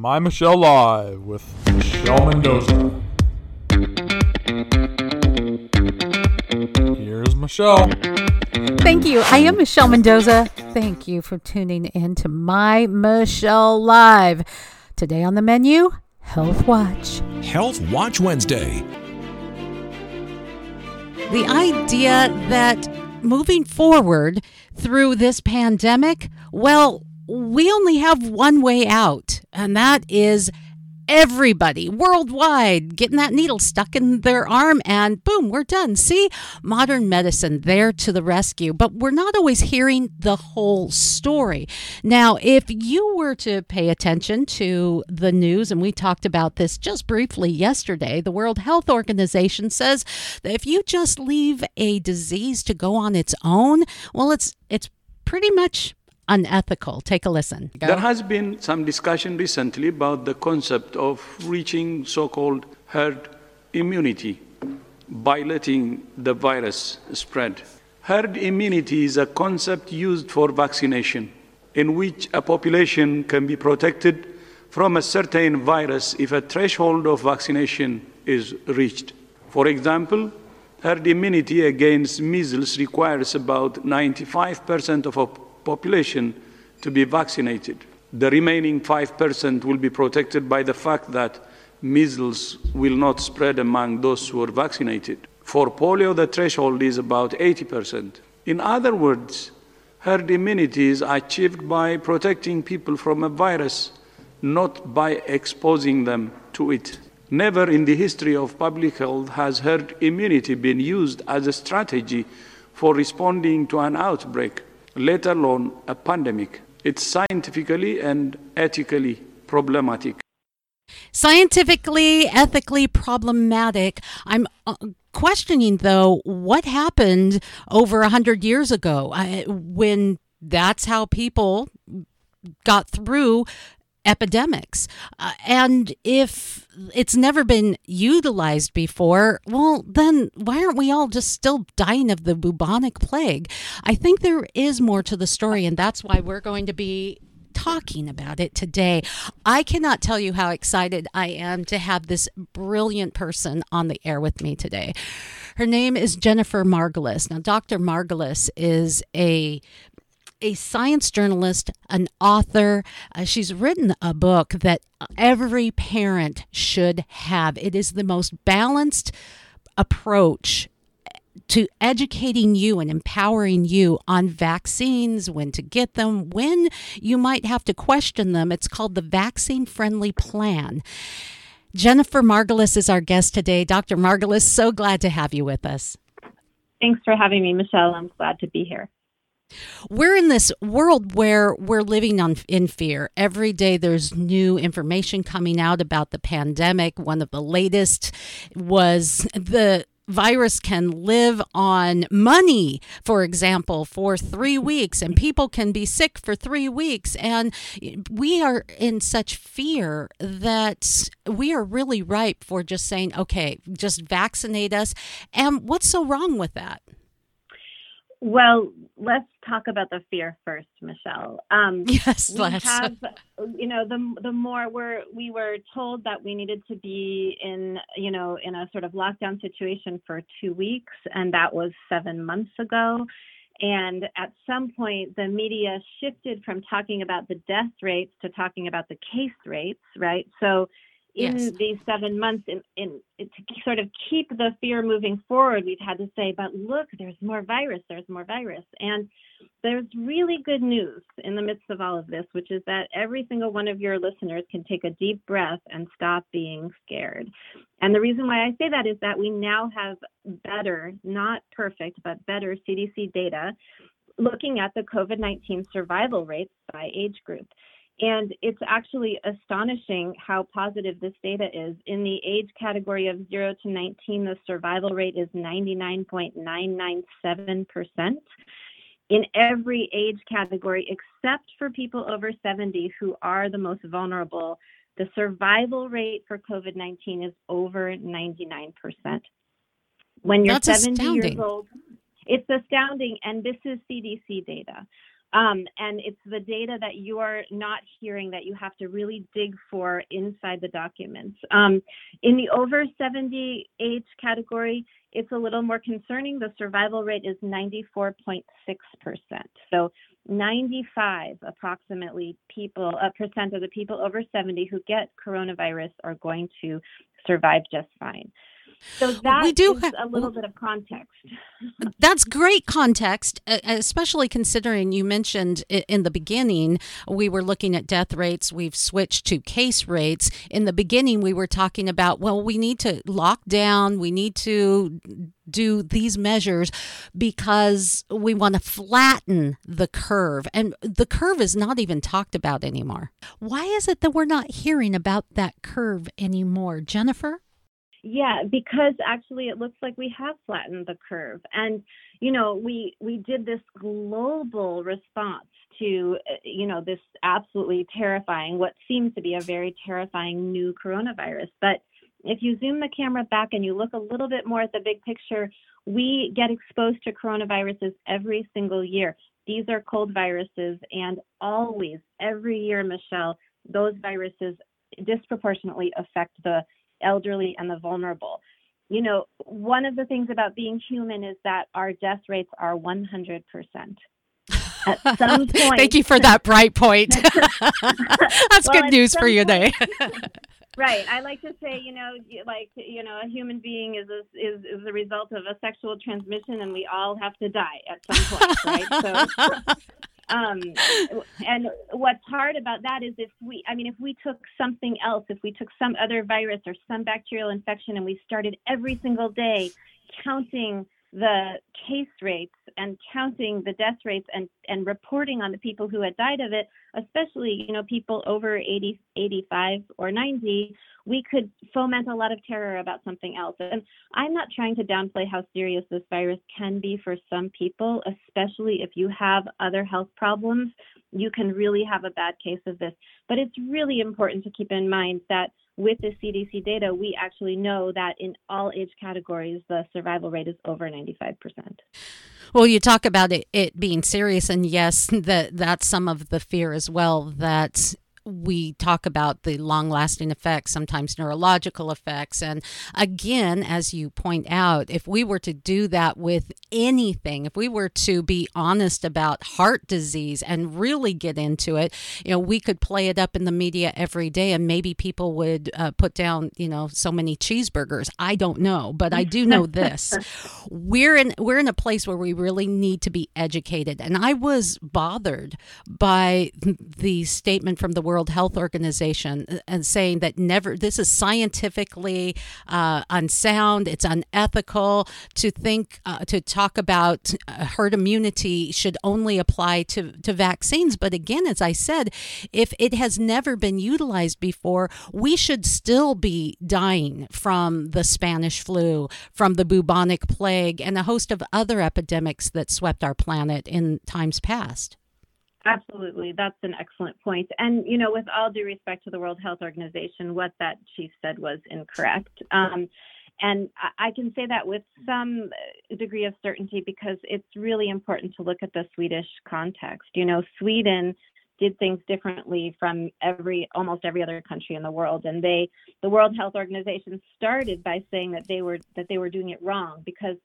My Michelle Live with Michelle Mendoza. Here's Michelle. Thank you. I am Michelle Mendoza. Thank you for tuning in to My Michelle Live. Today on the menu, Health Watch. Health Watch Wednesday. The idea that moving forward through this pandemic, well, we only have one way out, and that is everybody worldwide getting that needle stuck in their arm and boom, we're done. See, modern medicine there to the rescue, but we're not always hearing the whole story. Now, if you were to pay attention to the news, and we talked about this just briefly yesterday, the World Health Organization says that if you just leave a disease to go on its own, well, it's it's pretty much unethical. Take a listen. Go. There has been some discussion recently about the concept of reaching so called herd immunity by letting the virus spread. Herd immunity is a concept used for vaccination, in which a population can be protected from a certain virus if a threshold of vaccination is reached. For example, herd immunity against measles requires about 95% of a population to be vaccinated. The remaining 5% will be protected by the fact that measles will not spread among those who are vaccinated. For polio, the threshold is about 80%. In other words, herd immunity is achieved by protecting people from a virus, not by exposing them to it. Never in the history of public health has herd immunity been used as a strategy for responding to an outbreak let alone a pandemic. It's scientifically and ethically problematic. Scientifically, ethically problematic. I'm uh, questioning, though, what happened over a 100 years ago uh, when that's how people got through epidemics. Uh, and if it's never been utilized before, well, then why aren't we all just still dying of the bubonic plague? I think there is more to the story, and that's why we're going to be talking about it today. I cannot tell you how excited I am to have this brilliant person on the air with me today. Her name is Jennifer Margulis. Now, Dr. Margulis is a a science journalist, an author. Uh, she's written a book that every parent should have. It is the most balanced approach to educating you and empowering you on vaccines, when to get them, when you might have to question them. It's called the Vaccine Friendly Plan. Jennifer Margulis is our guest today. Dr. Margulis, so glad to have you with us. Thanks for having me, Michelle. I'm glad to be here. We're in this world where we're living on in fear. Every day there's new information coming out about the pandemic. One of the latest was the virus can live on money, for example, for three weeks, and people can be sick for three weeks. And we are in such fear that we are really ripe for just saying, okay, just vaccinate us. And what's so wrong with that? Well, let's talk about the fear first, Michelle. Um, yes, we let's. Have, you know, the the more we're we were told that we needed to be in, you know, in a sort of lockdown situation for two weeks, and that was seven months ago. And at some point, the media shifted from talking about the death rates to talking about the case rates, right? So in yes. these seven months in, in to sort of keep the fear moving forward we've had to say but look there's more virus there's more virus. And there's really good news in the midst of all of this which is that every single one of your listeners can take a deep breath and stop being scared. And the reason why i say that is that we now have better not perfect but better cdc data looking at the covid-19 survival rates by age group and it's actually astonishing how positive this data is. In the age category of 0 to 19, the survival rate is 99.997%. In every age category, except for people over 70 who are the most vulnerable, the survival rate for COVID 19 is over 99%. When you're That's 70 astounding. years old, it's astounding. And this is CDC data. Um, and it's the data that you are not hearing that you have to really dig for inside the documents. Um, in the over 70 age category, it's a little more concerning. The survival rate is 94.6%. So 95 approximately people, a percent of the people over 70 who get coronavirus are going to survive just fine. So that we do ha- a little bit of context. That's great context, especially considering you mentioned in the beginning we were looking at death rates. We've switched to case rates. In the beginning, we were talking about well, we need to lock down. We need to do these measures because we want to flatten the curve. And the curve is not even talked about anymore. Why is it that we're not hearing about that curve anymore, Jennifer? Yeah, because actually it looks like we have flattened the curve. And you know, we we did this global response to uh, you know, this absolutely terrifying what seems to be a very terrifying new coronavirus. But if you zoom the camera back and you look a little bit more at the big picture, we get exposed to coronaviruses every single year. These are cold viruses and always every year, Michelle, those viruses disproportionately affect the elderly, and the vulnerable. You know, one of the things about being human is that our death rates are 100%. At some point, Thank you for that bright point. That's well, good news for you today. right. I like to say, you know, like you know, a human being is a, is is the result of a sexual transmission, and we all have to die at some point, right? So, um, and what's hard about that is if we, I mean, if we took something else, if we took some other virus or some bacterial infection and we started every single day counting the case rates and counting the death rates and, and reporting on the people who had died of it, especially, you know, people over 80, 85 or 90, we could foment a lot of terror about something else. And I'm not trying to downplay how serious this virus can be for some people, especially if you have other health problems. You can really have a bad case of this. But it's really important to keep in mind that with the CDC data, we actually know that in all age categories, the survival rate is over 95%. Well, you talk about it, it being serious, and yes, that that's some of the fear as well that we talk about the long lasting effects, sometimes neurological effects. And again, as you point out, if we were to do that with anything, if we were to be honest about heart disease and really get into it, you know, we could play it up in the media every day and maybe people would uh, put down, you know, so many cheeseburgers. I don't know, but I do know this. we're in we're in a place where we really need to be educated. And I was bothered by the statement from the World World Health Organization uh, and saying that never, this is scientifically uh, unsound, it's unethical to think, uh, to talk about uh, herd immunity should only apply to, to vaccines. But again, as I said, if it has never been utilized before, we should still be dying from the Spanish flu, from the bubonic plague, and a host of other epidemics that swept our planet in times past. Absolutely. That's an excellent point. And, you know, with all due respect to the World Health Organization, what that chief said was incorrect. Um, and I can say that with some degree of certainty because it's really important to look at the Swedish context. You know, Sweden did things differently from every almost every other country in the world and they the World Health Organization started by saying that they were that they were doing it wrong because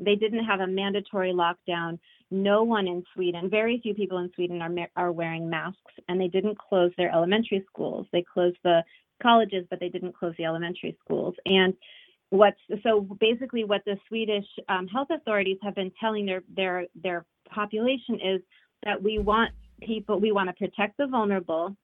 they didn't have a mandatory lockdown no one in Sweden, very few people in Sweden are are wearing masks, and they didn't close their elementary schools. They closed the colleges, but they didn't close the elementary schools. And what's so basically what the Swedish um, health authorities have been telling their their their population is that we want people, we want to protect the vulnerable,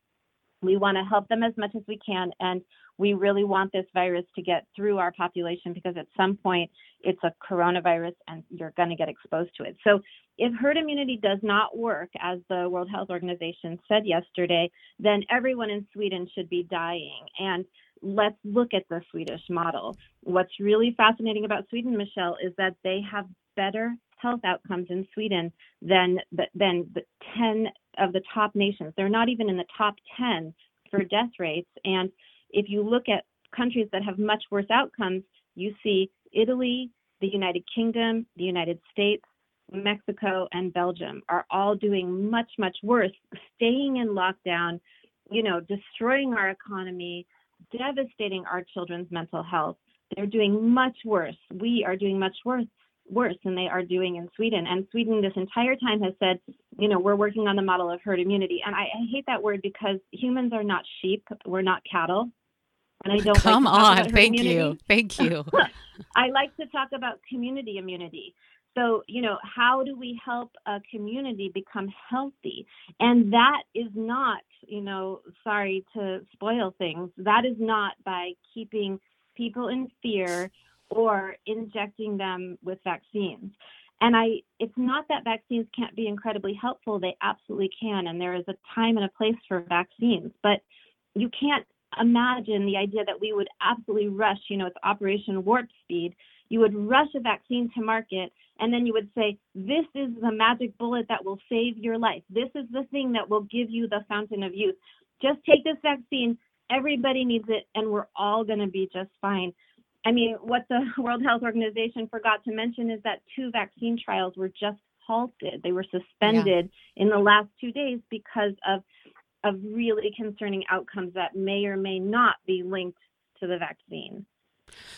we want to help them as much as we can, and we really want this virus to get through our population because at some point it's a coronavirus and you're going to get exposed to it. So if herd immunity does not work, as the World Health Organization said yesterday, then everyone in Sweden should be dying. And let's look at the Swedish model. What's really fascinating about Sweden, Michelle, is that they have better health outcomes in Sweden than than the 10 of the top nations. They're not even in the top 10 for death rates. And if you look at countries that have much worse outcomes, you see Italy, the United Kingdom, the United States, Mexico, and Belgium are all doing much, much worse, staying in lockdown, you know, destroying our economy, devastating our children's mental health. They're doing much worse. We are doing much worse worse than they are doing in Sweden. And Sweden this entire time has said, you know, we're working on the model of herd immunity. And I, I hate that word because humans are not sheep. We're not cattle. And I don't come like on. Thank immunity. you. Thank you. I like to talk about community immunity. So, you know, how do we help a community become healthy? And that is not, you know, sorry to spoil things, that is not by keeping people in fear or injecting them with vaccines. And I it's not that vaccines can't be incredibly helpful, they absolutely can and there is a time and a place for vaccines, but you can't imagine the idea that we would absolutely rush, you know, it's operation warp speed. You would rush a vaccine to market and then you would say, This is the magic bullet that will save your life. This is the thing that will give you the fountain of youth. Just take this vaccine. Everybody needs it, and we're all going to be just fine. I mean, what the World Health Organization forgot to mention is that two vaccine trials were just halted. They were suspended yeah. in the last two days because of of really concerning outcomes that may or may not be linked to the vaccine.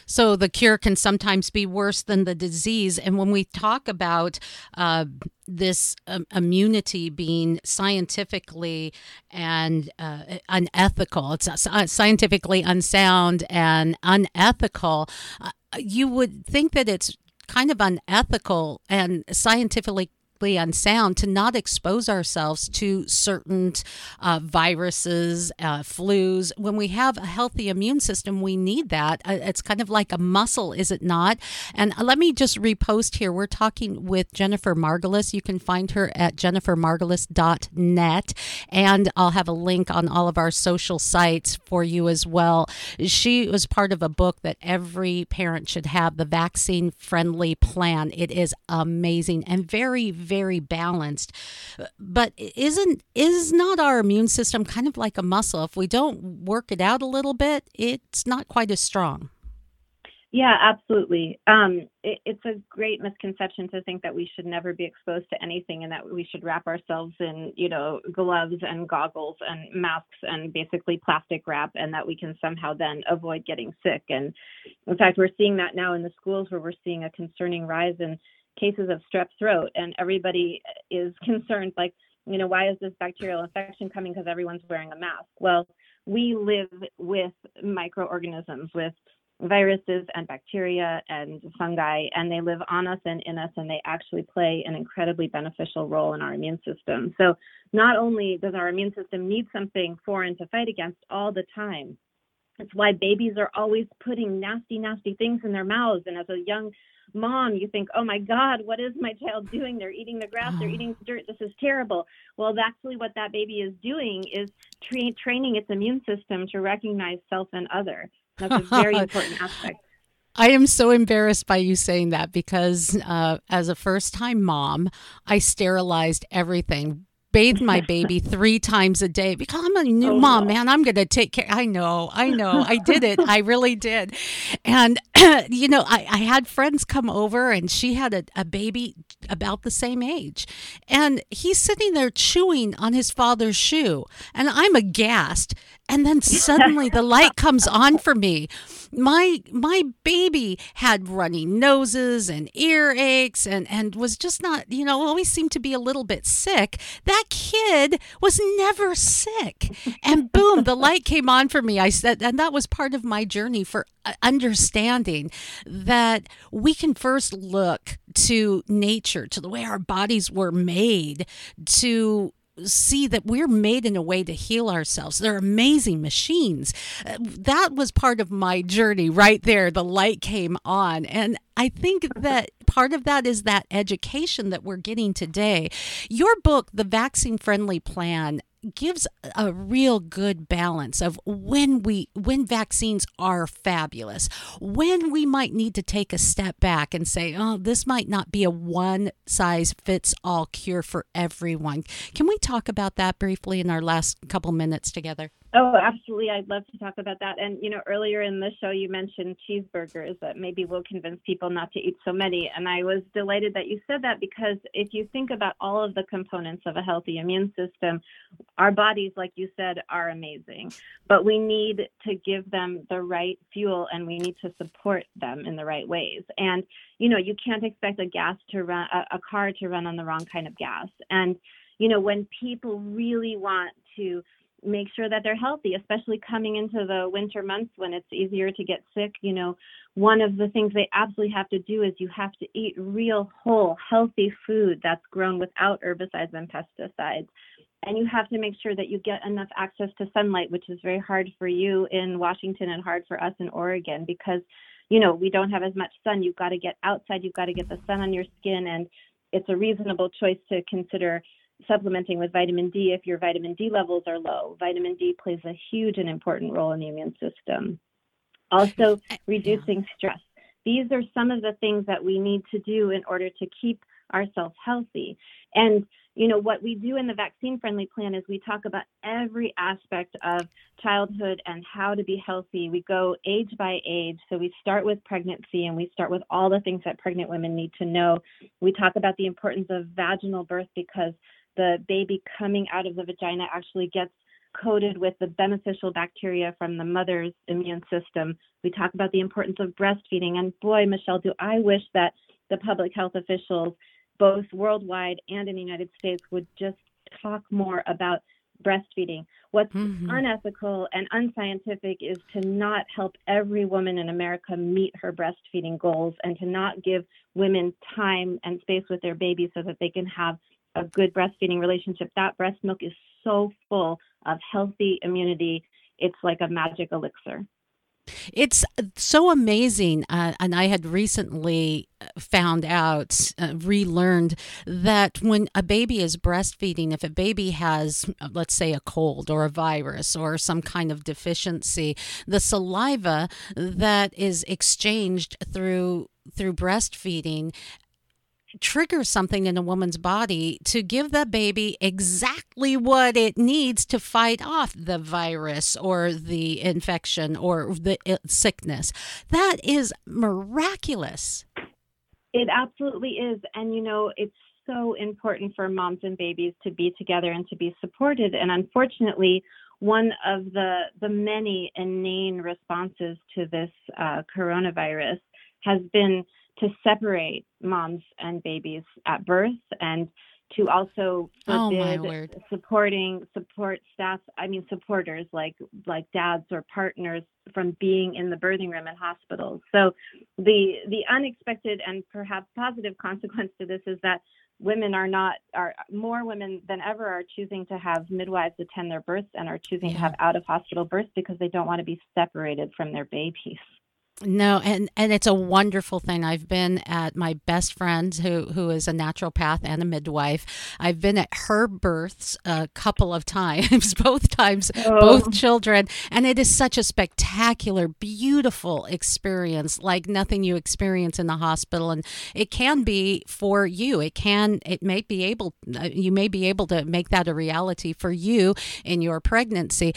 So the cure can sometimes be worse than the disease. And when we talk about uh, this um, immunity being scientifically and uh, unethical, it's uh, scientifically unsound and unethical, uh, you would think that it's kind of unethical and scientifically unsound to not expose ourselves to certain uh, viruses, uh, flus. When we have a healthy immune system, we need that. Uh, it's kind of like a muscle, is it not? And uh, let me just repost here. We're talking with Jennifer Margulis. You can find her at jennifermargulis.net, and I'll have a link on all of our social sites for you as well. She was part of a book that every parent should have, the vaccine friendly plan. It is amazing and very, very balanced. But isn't is not our immune system kind of like a muscle? If we don't work it out a little bit, it's not quite as strong. Yeah, absolutely. Um, it, it's a great misconception to think that we should never be exposed to anything and that we should wrap ourselves in, you know, gloves and goggles and masks and basically plastic wrap and that we can somehow then avoid getting sick. And in fact, we're seeing that now in the schools where we're seeing a concerning rise in cases of strep throat and everybody is concerned like you know why is this bacterial infection coming because everyone's wearing a mask? Well we live with microorganisms with viruses and bacteria and fungi and they live on us and in us and they actually play an incredibly beneficial role in our immune system. So not only does our immune system need something foreign to fight against all the time it's why babies are always putting nasty nasty things in their mouths and as a young mom, you think, oh my God, what is my child doing? They're eating the grass, they're eating dirt, this is terrible. Well, actually, what that baby is doing is tra- training its immune system to recognize self and other. That's a very important aspect. I am so embarrassed by you saying that because uh, as a first time mom, I sterilized everything bathed my baby three times a day because I'm a new oh, mom, no. man. I'm going to take care. I know, I know. I did it. I really did. And, you know, I, I had friends come over and she had a, a baby about the same age. And he's sitting there chewing on his father's shoe. And I'm aghast and then suddenly the light comes on for me my my baby had runny noses and earaches and and was just not you know always seemed to be a little bit sick that kid was never sick. And boom the light came on for me. I said and that was part of my journey for uh, understanding that we can first look to nature to the way our bodies were made to see that we're made in a way to heal ourselves. They're amazing machines. Uh, that was part of my journey right there. The light came on. And I think that part of that is that education that we're getting today. Your book, The Vaccine Friendly Plan, gives a real good balance of when we when vaccines are fabulous when we might need to take a step back and say oh this might not be a one size fits all cure for everyone. Can we talk about that briefly in our last couple minutes together Oh, absolutely. I'd love to talk about that. And, you know, earlier in the show, you mentioned cheeseburgers that maybe will convince people not to eat so many. And I was delighted that you said that because if you think about all of the components of a healthy immune system, our bodies, like you said, are amazing. But we need to give them the right fuel and we need to support them in the right ways. And, you know, you can't expect a gas to run, a, a car to run on the wrong kind of gas. And, you know, when people really want to make sure that they're healthy, especially coming into the winter months when it's easier to get sick. You know, one of the things they absolutely have to do is you have to eat real, whole, healthy food that's grown without herbicides and pesticides. And you have to make sure that you get enough access to sunlight, which is very hard for you in Washington and hard for us in Oregon because, you know, we don't have as much sun. You've got to get outside, you've got to get the sun on your skin. And it's a reasonable choice to consider supplementing with vitamin D if your vitamin D levels are low. Vitamin D plays a huge and important role in the immune system. Also, uh, reducing stress. These are some of the things that we need to do in order to keep ourselves healthy. And you know what we do in the vaccine friendly plan is we talk about every aspect of childhood and how to be healthy we go age by age so we start with pregnancy and we start with all the things that pregnant women need to know we talk about the importance of vaginal birth because the baby coming out of the vagina actually gets coated with the beneficial bacteria from the mother's immune system. We talk about the importance of breastfeeding. And boy, Michelle, do I wish that the public health officials, both worldwide and in the United States, would just talk more about breastfeeding. What's mm-hmm. unethical and unscientific is to not help every woman in America meet her breastfeeding goals and to not give women time and space with their babies so that they can have a good breastfeeding relationship, that breast milk is so full of healthy immunity. It's like a magic elixir. It's so amazing. Uh, and I had recently uh, found out, uh, relearned that when a baby is breastfeeding, if a baby has, let's say, a cold or a virus or some kind of deficiency, the saliva that is exchanged through through breastfeeding triggers something in a woman's body to give the baby exactly what it needs to fight off the virus or the infection or the sickness. That is miraculous. It absolutely is. And, you know, it's so important for moms and babies to be together and to be supported. And unfortunately, one of the the many inane responses to this uh, coronavirus has been to separate moms and babies at birth and to also oh, forbid oh supporting support staff i mean supporters like like dads or partners from being in the birthing room in hospitals. So the the unexpected and perhaps positive consequence to this is that women are not are more women than ever are choosing to have midwives attend their births and are choosing yeah. to have out of hospital births because they don't want to be separated from their babies no, and and it's a wonderful thing. I've been at my best friend who who is a naturopath and a midwife. I've been at her births a couple of times, both times, oh. both children, and it is such a spectacular, beautiful experience, like nothing you experience in the hospital. And it can be for you. It can. It may be able. Uh, you may be able to make that a reality for you in your pregnancy.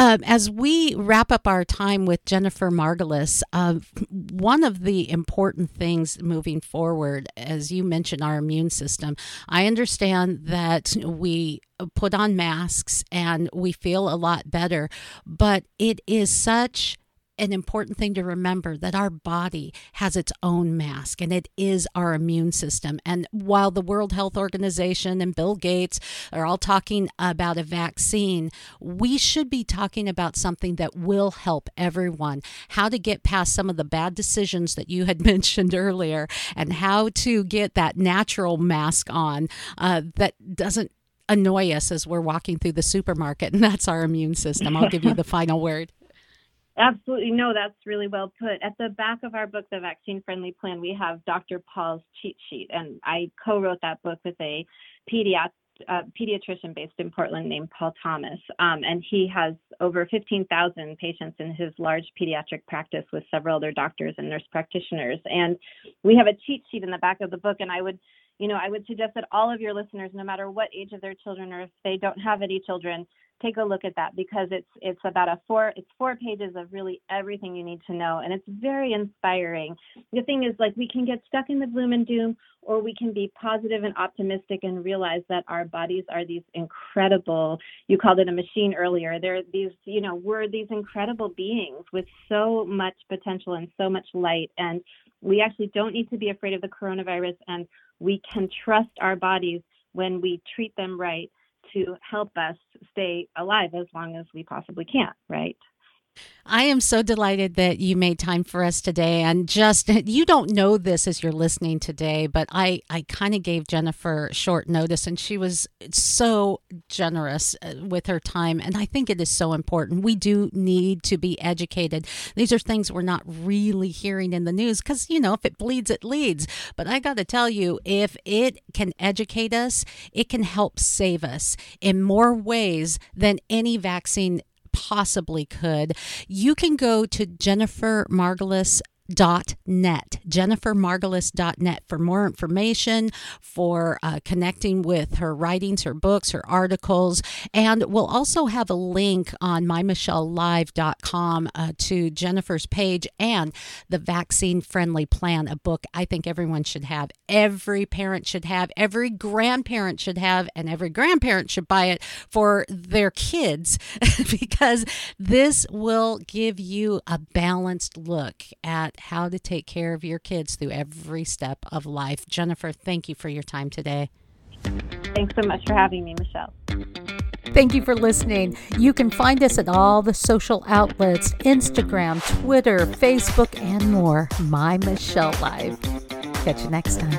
Uh, as we wrap up our time with Jennifer Margulis, uh, one of the important things moving forward, as you mentioned, our immune system, I understand that we put on masks and we feel a lot better, but it is such an important thing to remember that our body has its own mask and it is our immune system. And while the World Health Organization and Bill Gates are all talking about a vaccine, we should be talking about something that will help everyone. How to get past some of the bad decisions that you had mentioned earlier and how to get that natural mask on uh, that doesn't annoy us as we're walking through the supermarket. And that's our immune system. I'll give you the final word. Absolutely. No, that's really well put. At the back of our book, The Vaccine Friendly Plan, we have Dr. Paul's cheat sheet. And I co wrote that book with a pediatric. Uh, pediatrician based in Portland named Paul Thomas, um, and he has over 15,000 patients in his large pediatric practice with several other doctors and nurse practitioners. And we have a cheat sheet in the back of the book, and I would, you know, I would suggest that all of your listeners, no matter what age of their children or if they don't have any children, take a look at that because it's it's about a four it's four pages of really everything you need to know and it's very inspiring. The thing is like we can get stuck in the gloom and doom or we can be positive and optimistic and realize that our bodies are these incredible you called it a machine earlier they're these you know we're these incredible beings with so much potential and so much light and we actually don't need to be afraid of the coronavirus and we can trust our bodies when we treat them right to help us stay alive as long as we possibly can, right? I am so delighted that you made time for us today. And just, you don't know this as you're listening today, but I, I kind of gave Jennifer short notice and she was so generous uh, with her time. And I think it is so important. We do need to be educated. These are things we're not really hearing in the news because, you know, if it bleeds, it leads. But I got to tell you, if it can educate us, it can help save us in more ways than any vaccine possibly could, you can go to Jennifer Margulis jennifermargulis.net, jennifermargulis.net for more information, for uh, connecting with her writings, her books, her articles. And we'll also have a link on mymichellelive.com uh, to Jennifer's page and the Vaccine Friendly Plan, a book I think everyone should have. Every parent should have, every grandparent should have, and every grandparent should buy it for their kids because this will give you a balanced look at how to take care of your kids through every step of life. Jennifer, thank you for your time today. Thanks so much for having me, Michelle. Thank you for listening. You can find us at all the social outlets Instagram, Twitter, Facebook, and more. My Michelle Live. Catch you next time.